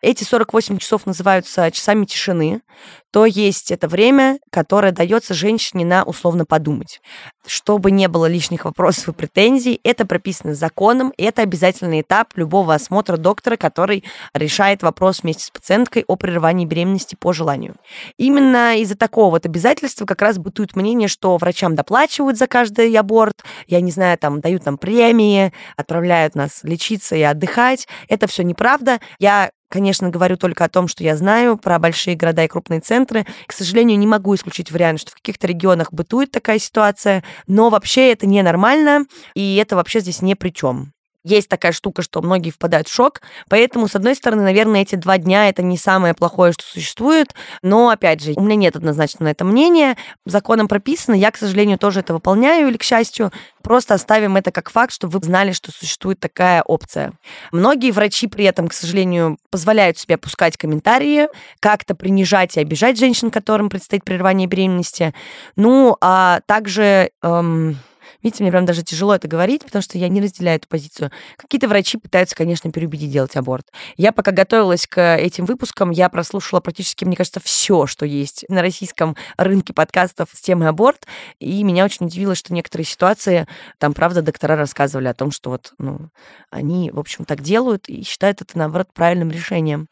Эти 48 часов называются часами тишины, то есть это время, которое дается женщине на условно подумать. Чтобы не было лишних вопросов и претензий, это прописано законом, и это обязательный этап любого осмотра доктора, который решает вопрос вместе с пациенткой о прерывании беременности по желанию. Именно из-за такого вот обязательства как раз бытует мнение, что врачам доплачивают за каждый аборт, я не знаю, там дают нам премии, отправляют нас лечиться и отдыхать. Это все неправда. Я Конечно, говорю только о том, что я знаю про большие города и крупные центры. К сожалению, не могу исключить вариант, что в каких-то регионах бытует такая ситуация, но вообще это ненормально, и это вообще здесь не при чем есть такая штука, что многие впадают в шок. Поэтому, с одной стороны, наверное, эти два дня это не самое плохое, что существует. Но, опять же, у меня нет однозначно на это мнения. Законом прописано, я, к сожалению, тоже это выполняю или, к счастью. Просто оставим это как факт, чтобы вы знали, что существует такая опция. Многие врачи при этом, к сожалению, позволяют себе пускать комментарии, как-то принижать и обижать женщин, которым предстоит прерывание беременности. Ну, а также... Эм, Видите, мне прям даже тяжело это говорить, потому что я не разделяю эту позицию. Какие-то врачи пытаются, конечно, переубедить делать аборт. Я пока готовилась к этим выпускам, я прослушала практически, мне кажется, все, что есть на российском рынке подкастов с темой аборт, и меня очень удивило, что некоторые ситуации, там, правда, доктора рассказывали о том, что вот, ну, они, в общем, так делают и считают это, наоборот, правильным решением.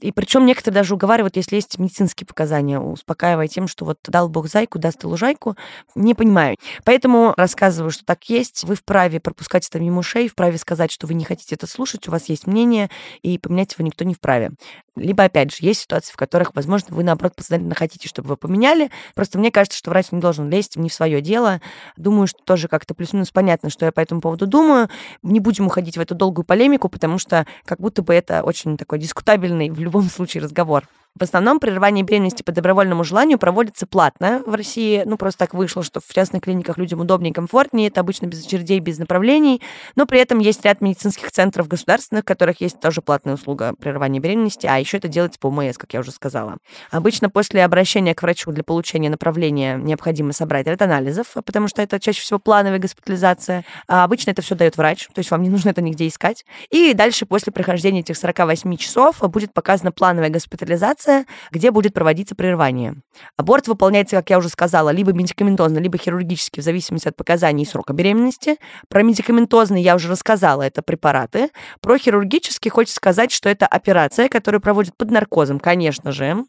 И причем некоторые даже уговаривают, если есть медицинские показания, успокаивая тем, что вот дал Бог зайку, даст и лужайку. Не понимаю. Поэтому рассказываю, что так есть. Вы вправе пропускать это мимо ушей, вправе сказать, что вы не хотите это слушать, у вас есть мнение, и поменять его никто не вправе. Либо, опять же, есть ситуации, в которых, возможно, вы, наоборот, подсознательно хотите, чтобы вы поменяли. Просто мне кажется, что врач не должен лезть не в свое дело. Думаю, что тоже как-то плюс-минус понятно, что я по этому поводу думаю. Не будем уходить в эту долгую полемику, потому что как будто бы это очень такой дискутабельный в любом случае разговор. В основном прерывание беременности по добровольному желанию проводится платно в России. Ну, просто так вышло, что в частных клиниках людям удобнее и комфортнее. Это обычно без очередей, без направлений. Но при этом есть ряд медицинских центров государственных, в которых есть тоже платная услуга прерывания беременности, а еще это делается по ОМС, как я уже сказала. Обычно после обращения к врачу для получения направления необходимо собрать ряд анализов, потому что это чаще всего плановая госпитализация. А обычно это все дает врач, то есть вам не нужно это нигде искать. И дальше после прохождения этих 48 часов будет показана плановая госпитализация, операция, где будет проводиться прерывание. Аборт выполняется, как я уже сказала, либо медикаментозно, либо хирургически, в зависимости от показаний и срока беременности. Про медикаментозный я уже рассказала, это препараты. Про хирургический хочется сказать, что это операция, которую проводят под наркозом, конечно же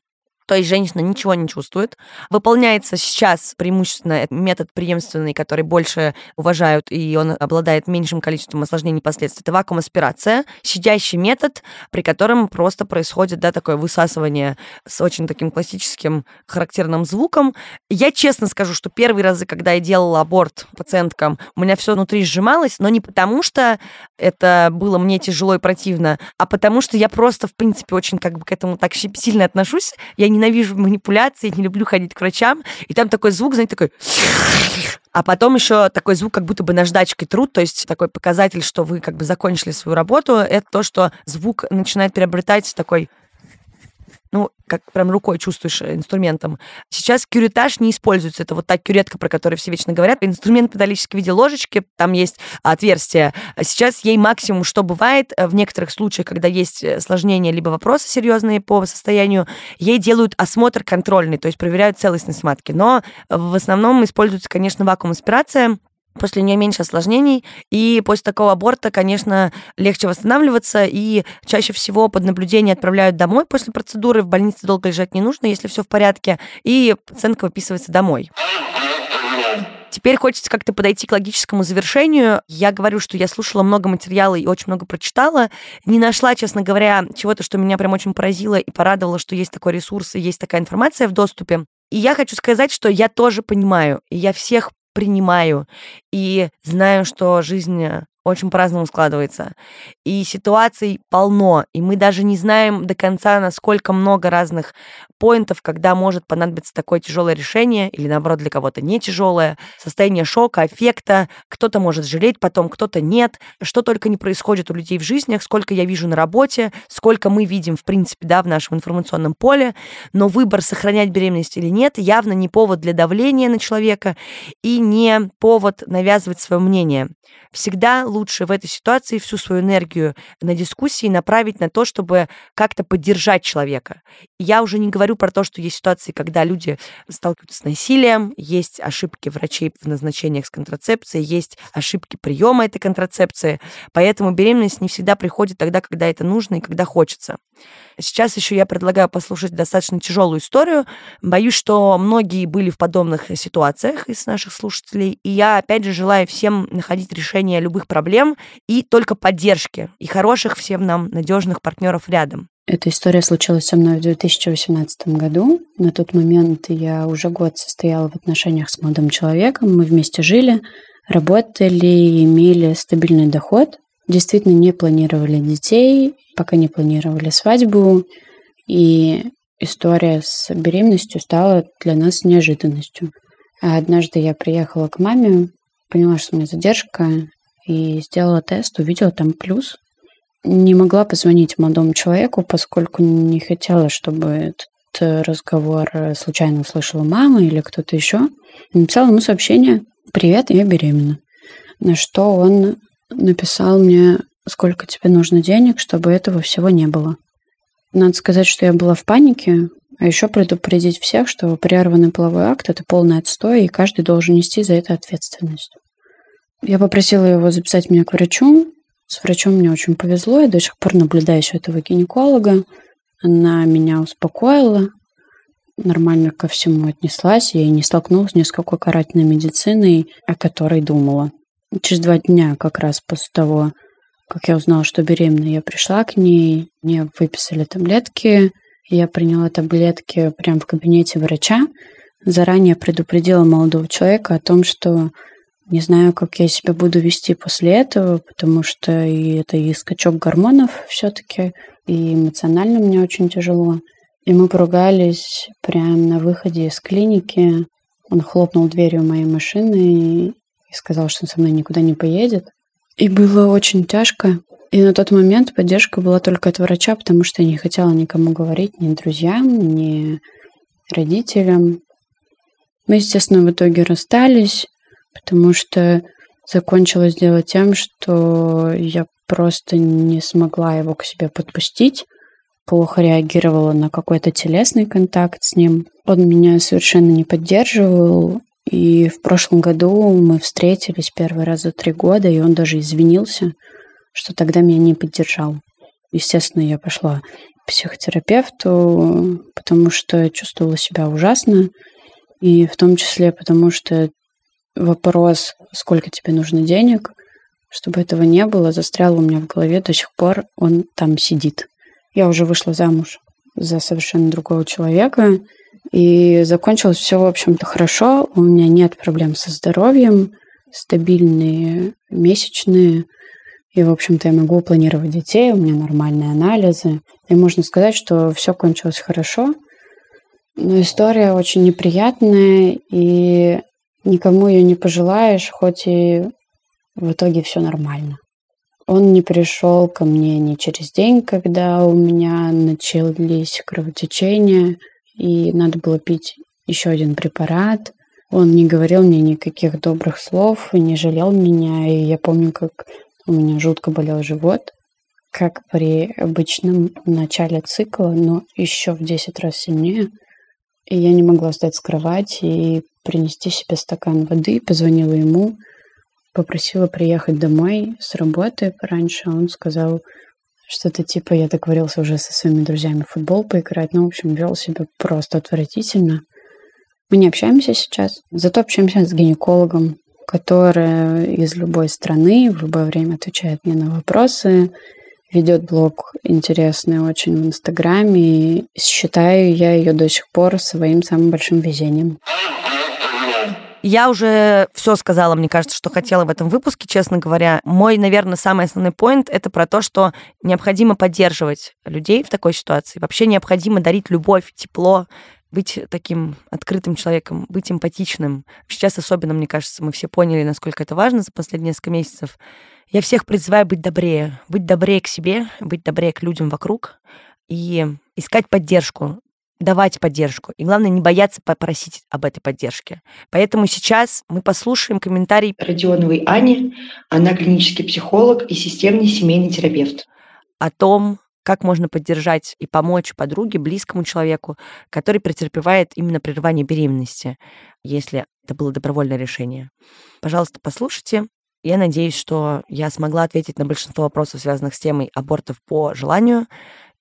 то есть женщина ничего не чувствует. Выполняется сейчас преимущественно метод преемственный, который больше уважают, и он обладает меньшим количеством осложнений и последствий. Это вакуум-аспирация, щадящий метод, при котором просто происходит да, такое высасывание с очень таким классическим характерным звуком. Я честно скажу, что первые разы, когда я делала аборт пациенткам, у меня все внутри сжималось, но не потому, что это было мне тяжело и противно, а потому что я просто, в принципе, очень как бы к этому так сильно отношусь. Я не ненавижу манипуляции, не люблю ходить к врачам. И там такой звук, знаете, такой... А потом еще такой звук, как будто бы наждачкой труд, то есть такой показатель, что вы как бы закончили свою работу, это то, что звук начинает приобретать такой как прям рукой чувствуешь э, инструментом. Сейчас кюретаж не используется. Это вот та кюретка, про которую все вечно говорят. Инструмент металлический в виде ложечки, там есть отверстие. Сейчас ей максимум, что бывает, э, в некоторых случаях, когда есть э, осложнения либо вопросы серьезные по состоянию, ей делают осмотр контрольный, то есть проверяют целостность матки. Но в основном используется, конечно, вакуум-аспирация, После нее меньше осложнений, и после такого аборта, конечно, легче восстанавливаться, и чаще всего под наблюдение отправляют домой после процедуры, в больнице долго лежать не нужно, если все в порядке, и пациентка выписывается домой. Теперь хочется как-то подойти к логическому завершению. Я говорю, что я слушала много материала и очень много прочитала. Не нашла, честно говоря, чего-то, что меня прям очень поразило и порадовало, что есть такой ресурс и есть такая информация в доступе. И я хочу сказать, что я тоже понимаю, и я всех принимаю и знаю, что жизнь очень по-разному складывается. И ситуаций полно, и мы даже не знаем до конца, насколько много разных поинтов, когда может понадобиться такое тяжелое решение, или наоборот для кого-то не тяжелое, состояние шока, аффекта, кто-то может жалеть потом, кто-то нет, что только не происходит у людей в жизнях, сколько я вижу на работе, сколько мы видим, в принципе, да, в нашем информационном поле, но выбор сохранять беременность или нет явно не повод для давления на человека и не повод навязывать свое мнение. Всегда лучше в этой ситуации всю свою энергию на дискуссии направить на то, чтобы как-то поддержать человека. Я уже не говорю про то, что есть ситуации, когда люди сталкиваются с насилием, есть ошибки врачей в назначениях с контрацепцией, есть ошибки приема этой контрацепции, поэтому беременность не всегда приходит тогда, когда это нужно и когда хочется. Сейчас еще я предлагаю послушать достаточно тяжелую историю. Боюсь, что многие были в подобных ситуациях из наших слушателей. И я, опять же, желаю всем находить решение любых проблем и только поддержки. И хороших всем нам надежных партнеров рядом. Эта история случилась со мной в 2018 году. На тот момент я уже год состояла в отношениях с молодым человеком. Мы вместе жили, работали, имели стабильный доход. Действительно не планировали детей, пока не планировали свадьбу. И история с беременностью стала для нас неожиданностью. Однажды я приехала к маме, поняла, что у меня задержка, и сделала тест, увидела там плюс. Не могла позвонить молодому человеку, поскольку не хотела, чтобы этот разговор случайно услышала мама или кто-то еще. Написала ему сообщение, привет, я беременна. На что он написал мне, сколько тебе нужно денег, чтобы этого всего не было. Надо сказать, что я была в панике, а еще предупредить всех, что прерванный половой акт – это полный отстой, и каждый должен нести за это ответственность. Я попросила его записать меня к врачу. С врачом мне очень повезло, я до сих пор наблюдаю у этого гинеколога. Она меня успокоила, нормально ко всему отнеслась, я не столкнулась ни с какой карательной медициной, о которой думала. Через два дня, как раз после того, как я узнала, что беременна, я пришла к ней, мне выписали таблетки, я приняла таблетки прямо в кабинете врача, заранее предупредила молодого человека о том, что не знаю, как я себя буду вести после этого, потому что и это и скачок гормонов все-таки, и эмоционально мне очень тяжело. И мы поругались прямо на выходе из клиники. Он хлопнул дверью моей машины и сказал, что он со мной никуда не поедет. И было очень тяжко. И на тот момент поддержка была только от врача, потому что я не хотела никому говорить, ни друзьям, ни родителям. Мы, естественно, в итоге расстались, потому что закончилось дело тем, что я просто не смогла его к себе подпустить плохо реагировала на какой-то телесный контакт с ним. Он меня совершенно не поддерживал. И в прошлом году мы встретились первый раз за три года, и он даже извинился, что тогда меня не поддержал. Естественно, я пошла к психотерапевту, потому что чувствовала себя ужасно. И в том числе потому, что вопрос, сколько тебе нужно денег, чтобы этого не было, застрял у меня в голове до сих пор, он там сидит. Я уже вышла замуж за совершенно другого человека, и закончилось все, в общем-то, хорошо. У меня нет проблем со здоровьем, стабильные месячные, и, в общем-то, я могу планировать детей, у меня нормальные анализы. И можно сказать, что все кончилось хорошо. Но история очень неприятная, и никому ее не пожелаешь, хоть и в итоге все нормально. Он не пришел ко мне ни через день, когда у меня начались кровотечения, и надо было пить еще один препарат. Он не говорил мне никаких добрых слов и не жалел меня. И я помню, как у меня жутко болел живот, как при обычном начале цикла, но еще в 10 раз сильнее. И я не могла встать с кровати и принести себе стакан воды. Позвонила ему, попросила приехать домой с работы пораньше. Он сказал что-то типа, я договорился уже со своими друзьями в футбол поиграть. Ну, в общем, вел себя просто отвратительно. Мы не общаемся сейчас, зато общаемся с гинекологом, который из любой страны в любое время отвечает мне на вопросы, ведет блог интересный очень в Инстаграме. И считаю я ее до сих пор своим самым большим везением. Я уже все сказала, мне кажется, что хотела в этом выпуске, честно говоря. Мой, наверное, самый основной поинт это про то, что необходимо поддерживать людей в такой ситуации. Вообще необходимо дарить любовь, тепло, быть таким открытым человеком, быть эмпатичным. Сейчас особенно, мне кажется, мы все поняли, насколько это важно за последние несколько месяцев. Я всех призываю быть добрее, быть добрее к себе, быть добрее к людям вокруг и искать поддержку давать поддержку. И главное, не бояться попросить об этой поддержке. Поэтому сейчас мы послушаем комментарий Родионовой Ани. Она клинический психолог и системный семейный терапевт. О том, как можно поддержать и помочь подруге, близкому человеку, который претерпевает именно прерывание беременности, если это было добровольное решение. Пожалуйста, послушайте. Я надеюсь, что я смогла ответить на большинство вопросов, связанных с темой абортов по желанию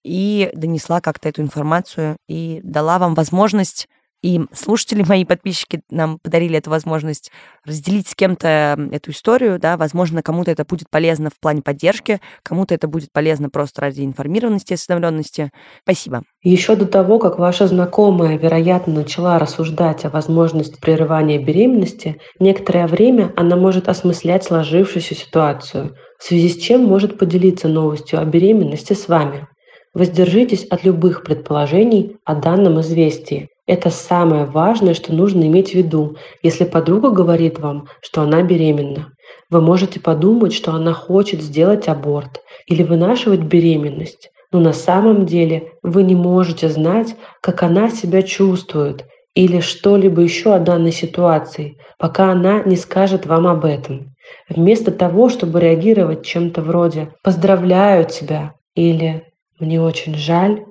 и донесла как-то эту информацию и дала вам возможность и слушатели мои, подписчики нам подарили эту возможность разделить с кем-то эту историю, да, возможно, кому-то это будет полезно в плане поддержки, кому-то это будет полезно просто ради информированности осведомленности. Спасибо. Еще до того, как ваша знакомая, вероятно, начала рассуждать о возможности прерывания беременности, некоторое время она может осмыслять сложившуюся ситуацию, в связи с чем может поделиться новостью о беременности с вами. Воздержитесь от любых предположений о данном известии. Это самое важное, что нужно иметь в виду, если подруга говорит вам, что она беременна. Вы можете подумать, что она хочет сделать аборт или вынашивать беременность, но на самом деле вы не можете знать, как она себя чувствует или что-либо еще о данной ситуации, пока она не скажет вам об этом. Вместо того, чтобы реагировать чем-то вроде «поздравляю тебя» или «мне очень жаль»,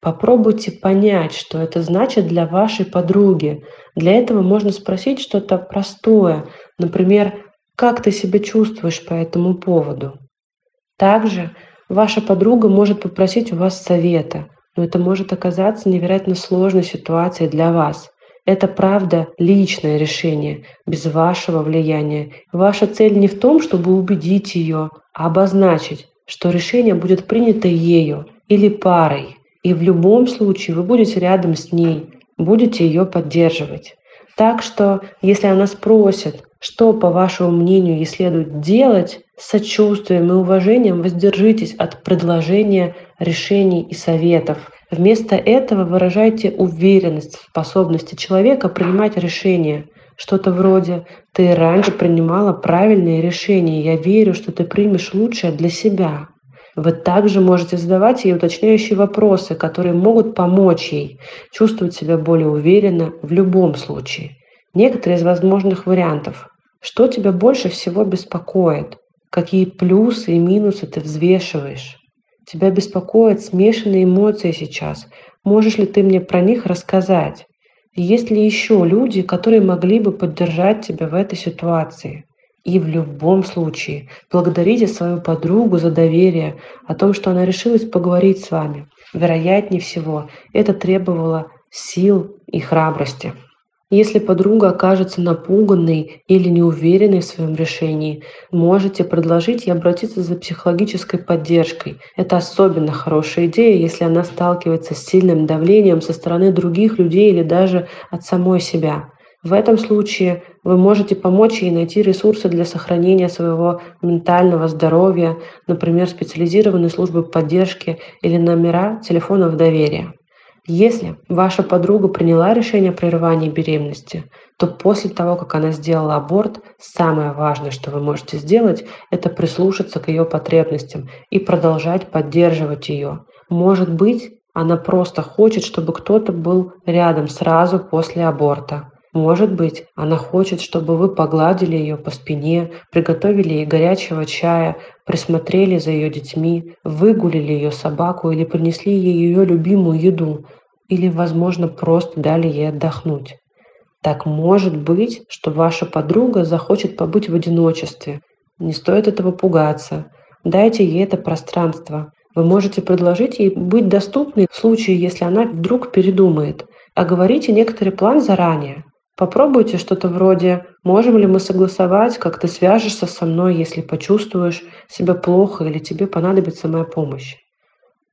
попробуйте понять, что это значит для вашей подруги. Для этого можно спросить что-то простое, например, «как ты себя чувствуешь по этому поводу?». Также ваша подруга может попросить у вас совета, но это может оказаться невероятно сложной ситуацией для вас. Это правда личное решение, без вашего влияния. Ваша цель не в том, чтобы убедить ее, а обозначить, что решение будет принято ею или парой. И в любом случае вы будете рядом с ней, будете ее поддерживать. Так что, если она спросит, что, по вашему мнению, ей следует делать, с сочувствием и уважением воздержитесь от предложения решений и советов. Вместо этого выражайте уверенность в способности человека принимать решения. Что-то вроде «ты раньше принимала правильные решения, я верю, что ты примешь лучшее для себя». Вы также можете задавать ей уточняющие вопросы, которые могут помочь ей чувствовать себя более уверенно в любом случае. Некоторые из возможных вариантов. Что тебя больше всего беспокоит? Какие плюсы и минусы ты взвешиваешь? Тебя беспокоят смешанные эмоции сейчас. Можешь ли ты мне про них рассказать? Есть ли еще люди, которые могли бы поддержать тебя в этой ситуации? И в любом случае благодарите свою подругу за доверие, о том, что она решилась поговорить с вами. Вероятнее всего, это требовало сил и храбрости. Если подруга окажется напуганной или неуверенной в своем решении, можете предложить ей обратиться за психологической поддержкой. Это особенно хорошая идея, если она сталкивается с сильным давлением со стороны других людей или даже от самой себя. В этом случае вы можете помочь ей найти ресурсы для сохранения своего ментального здоровья, например, специализированные службы поддержки или номера телефонов доверия. Если ваша подруга приняла решение о прерывании беременности, то после того, как она сделала аборт, самое важное, что вы можете сделать, это прислушаться к ее потребностям и продолжать поддерживать ее. Может быть, она просто хочет, чтобы кто-то был рядом сразу после аборта. Может быть, она хочет, чтобы вы погладили ее по спине, приготовили ей горячего чая, присмотрели за ее детьми, выгулили ее собаку или принесли ей ее любимую еду, или, возможно, просто дали ей отдохнуть. Так может быть, что ваша подруга захочет побыть в одиночестве. Не стоит этого пугаться. Дайте ей это пространство. Вы можете предложить ей быть доступной в случае, если она вдруг передумает. Оговорите некоторый план заранее. Попробуйте что-то вроде «Можем ли мы согласовать, как ты свяжешься со мной, если почувствуешь себя плохо или тебе понадобится моя помощь?»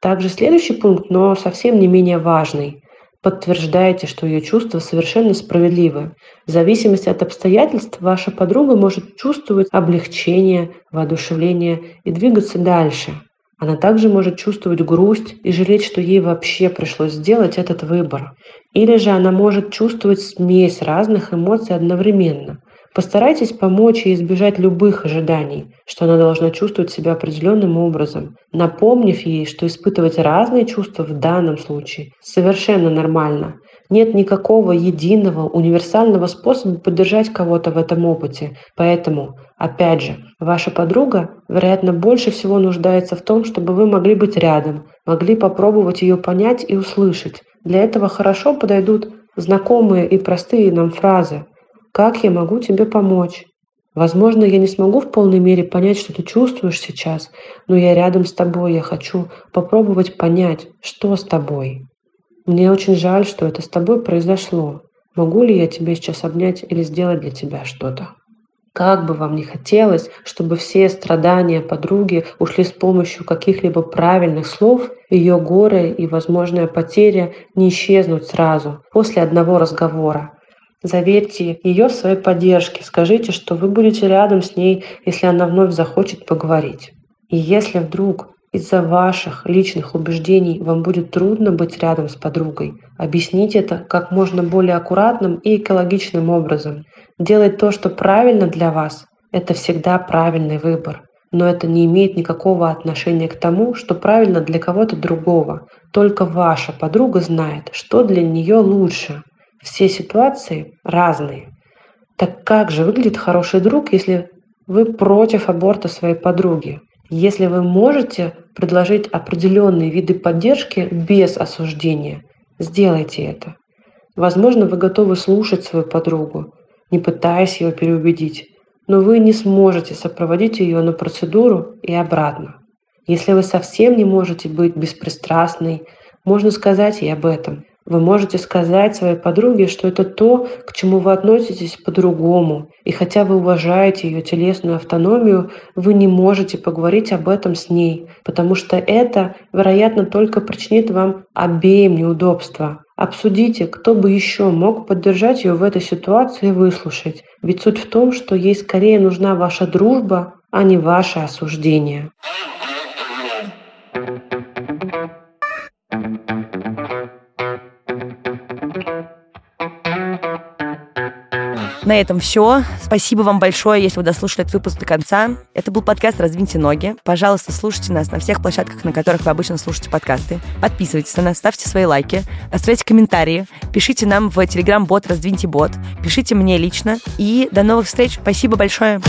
Также следующий пункт, но совсем не менее важный. Подтверждаете, что ее чувства совершенно справедливы. В зависимости от обстоятельств ваша подруга может чувствовать облегчение, воодушевление и двигаться дальше. Она также может чувствовать грусть и жалеть, что ей вообще пришлось сделать этот выбор. Или же она может чувствовать смесь разных эмоций одновременно. Постарайтесь помочь ей избежать любых ожиданий, что она должна чувствовать себя определенным образом, напомнив ей, что испытывать разные чувства в данном случае совершенно нормально. Нет никакого единого универсального способа поддержать кого-то в этом опыте. Поэтому, опять же, ваша подруга, вероятно, больше всего нуждается в том, чтобы вы могли быть рядом, могли попробовать ее понять и услышать. Для этого хорошо подойдут знакомые и простые нам фразы как я могу тебе помочь? Возможно, я не смогу в полной мере понять, что ты чувствуешь сейчас, но я рядом с тобой, я хочу попробовать понять, что с тобой. Мне очень жаль, что это с тобой произошло. Могу ли я тебя сейчас обнять или сделать для тебя что-то? Как бы вам ни хотелось, чтобы все страдания подруги ушли с помощью каких-либо правильных слов, ее горы и возможная потеря не исчезнут сразу, после одного разговора. Заверьте ее в своей поддержке, скажите, что вы будете рядом с ней, если она вновь захочет поговорить. И если вдруг из-за ваших личных убеждений вам будет трудно быть рядом с подругой, объясните это как можно более аккуратным и экологичным образом. Делать то, что правильно для вас, это всегда правильный выбор. Но это не имеет никакого отношения к тому, что правильно для кого-то другого. Только ваша подруга знает, что для нее лучше. Все ситуации разные. Так как же выглядит хороший друг, если вы против аборта своей подруги? Если вы можете предложить определенные виды поддержки без осуждения, сделайте это. Возможно, вы готовы слушать свою подругу, не пытаясь ее переубедить, но вы не сможете сопроводить ее на процедуру и обратно. Если вы совсем не можете быть беспристрастной, можно сказать и об этом. Вы можете сказать своей подруге, что это то, к чему вы относитесь по-другому. И хотя вы уважаете ее телесную автономию, вы не можете поговорить об этом с ней, потому что это, вероятно, только причинит вам обеим неудобства. Обсудите, кто бы еще мог поддержать ее в этой ситуации и выслушать. Ведь суть в том, что ей скорее нужна ваша дружба, а не ваше осуждение. На этом все. Спасибо вам большое, если вы дослушали этот выпуск до конца. Это был подкаст «Раздвиньте ноги». Пожалуйста, слушайте нас на всех площадках, на которых вы обычно слушаете подкасты. Подписывайтесь на нас, ставьте свои лайки, оставляйте комментарии, пишите нам в телеграм-бот «Раздвиньте бот», пишите мне лично. И до новых встреч. Спасибо большое.